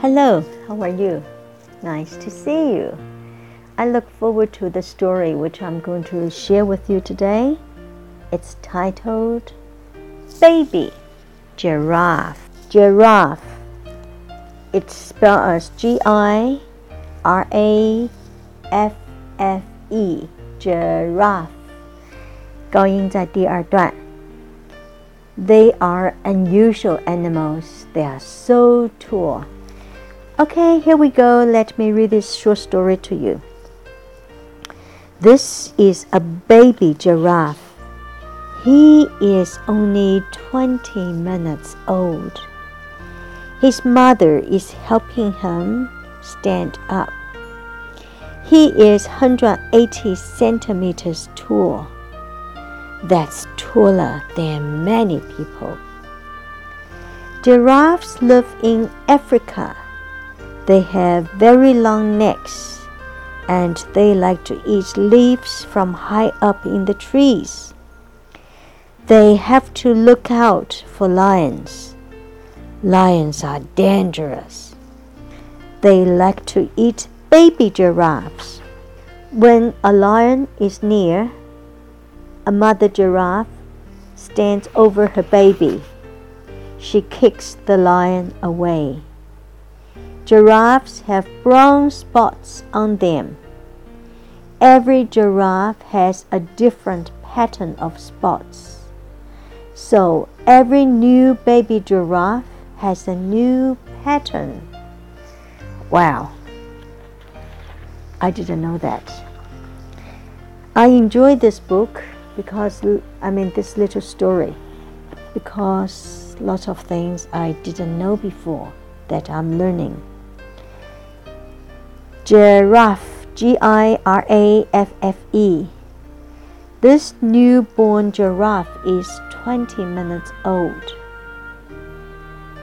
Hello, how are you? Nice to see you. I look forward to the story which I'm going to share with you today. It's titled Baby Giraffe. Giraffe. It's spelled as G I R A F F E. Giraffe. 高音在第二段。They are unusual animals. They are so tall. Okay, here we go. Let me read this short story to you. This is a baby giraffe. He is only 20 minutes old. His mother is helping him stand up. He is 180 centimeters tall. That's taller than many people. Giraffes live in Africa they have very long necks and they like to eat leaves from high up in the trees. They have to look out for lions. Lions are dangerous. They like to eat baby giraffes. When a lion is near, a mother giraffe stands over her baby. She kicks the lion away. Giraffes have brown spots on them. Every giraffe has a different pattern of spots. So every new baby giraffe has a new pattern. Wow. I didn't know that. I enjoyed this book because I mean this little story because lots of things I didn't know before that I'm learning. Giraffe, G I R A F F E. This newborn giraffe is 20 minutes old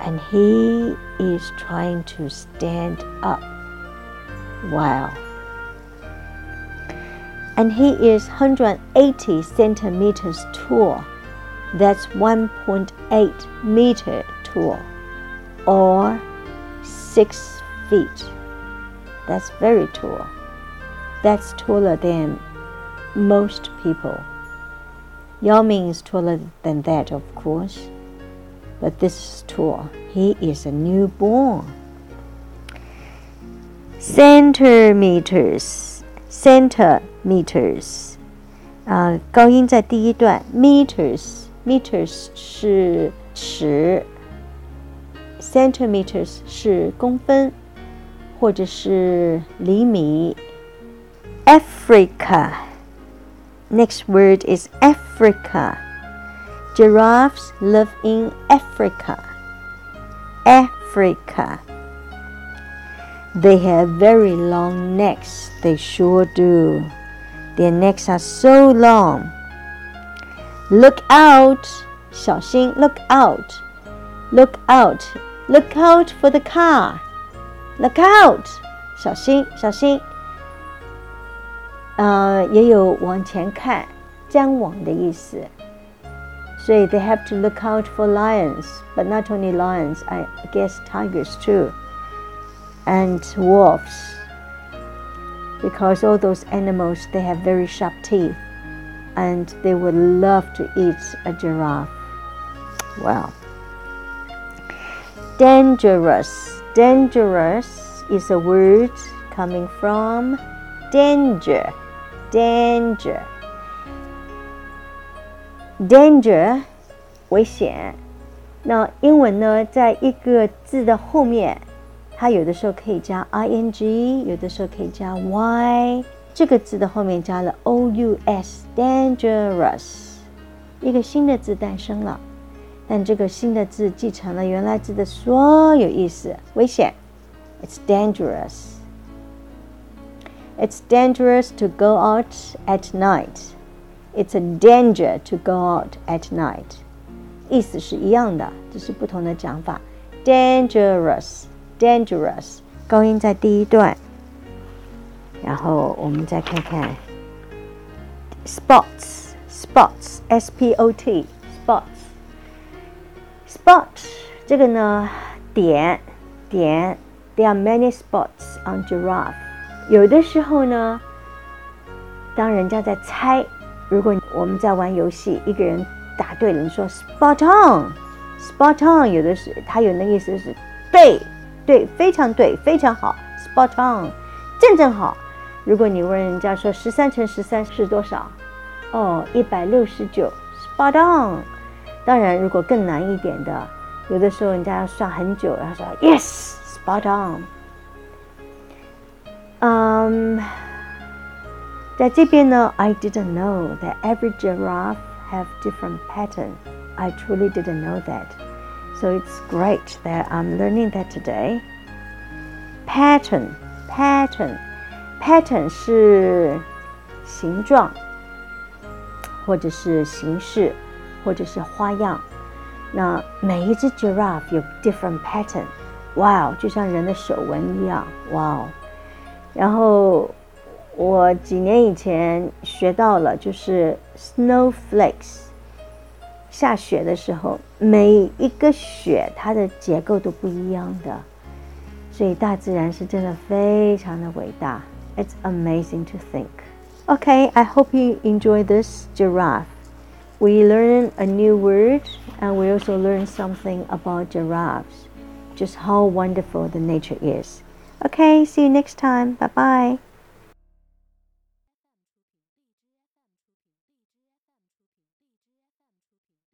and he is trying to stand up. Wow. And he is 180 centimeters tall. That's 1.8 meter tall or 6 feet. That's very tall. That's taller than most people. Yao Ming is taller than that, of course. But this is tall. He is a newborn. Centimeters, centimeters，啊、呃，高音在第一段，meters，meters 是尺，centimeters 是公分。 或者是厘米。Africa. Next word is Africa. Giraffes live in Africa. Africa. They have very long necks. They sure do. Their necks are so long. Look out! 小心, look out. Look out. Look out for the car. Look out！小心，小心。呃，也有往前看、张望的意思。所以 they have to look out for lions, but not only lions, I guess tigers too, and wolves. Because all those animals they have very sharp teeth, and they would love to eat a giraffe. Wow. Dangerous dangerous is a word coming from danger. Danger. Danger 危险。那英文呢，在一个字的后面，它有的时候可以加 ing，有的时候可以加 y。这个字的后面加了 ous，dangerous，一个新的字诞生了。 但这个新的字继承了原来字的所有意思，危险。It's dangerous. It's dangerous to go out at night. It's a danger to go out at night. 意思是一样的，只是不同的讲法。Dangerous, dangerous，高音在第一段。然后我们再看看 spots, spots, s p o t, spots。 spot 这个呢，点点 there are many spots on giraffe。有的时候呢，当人家在猜，如果我们在玩游戏，一个人答对了，你说 spot on，spot on，有的是他有那意思是对对，非常对，非常好，spot on，正正好。如果你问人家说十三乘十三是多少？哦，一百六十九，spot on。当然，如果更难一点的，有的时候人家要算很久，然后说 yes，spot on。嗯，在这边呢，I didn't know that every giraffe have different pattern. I truly didn't know that. So it's great that I'm learning that today. Pattern, pattern, pattern 是形状，或者是形式， 或者是花样。那每一只 giraffe 有 different pattern，哇哦，就像人的手纹一样，哇哦。然后我几年以前学到了，就是 snowflakes，下雪的时候，每一个雪它的结构都不一样的，所以大自然是真的非常的伟大。It's amazing to think. Okay, I hope you enjoy this giraffe. We learn a new word and we also learn something about giraffes, just how wonderful the nature is. Okay, see you next time. Bye bye.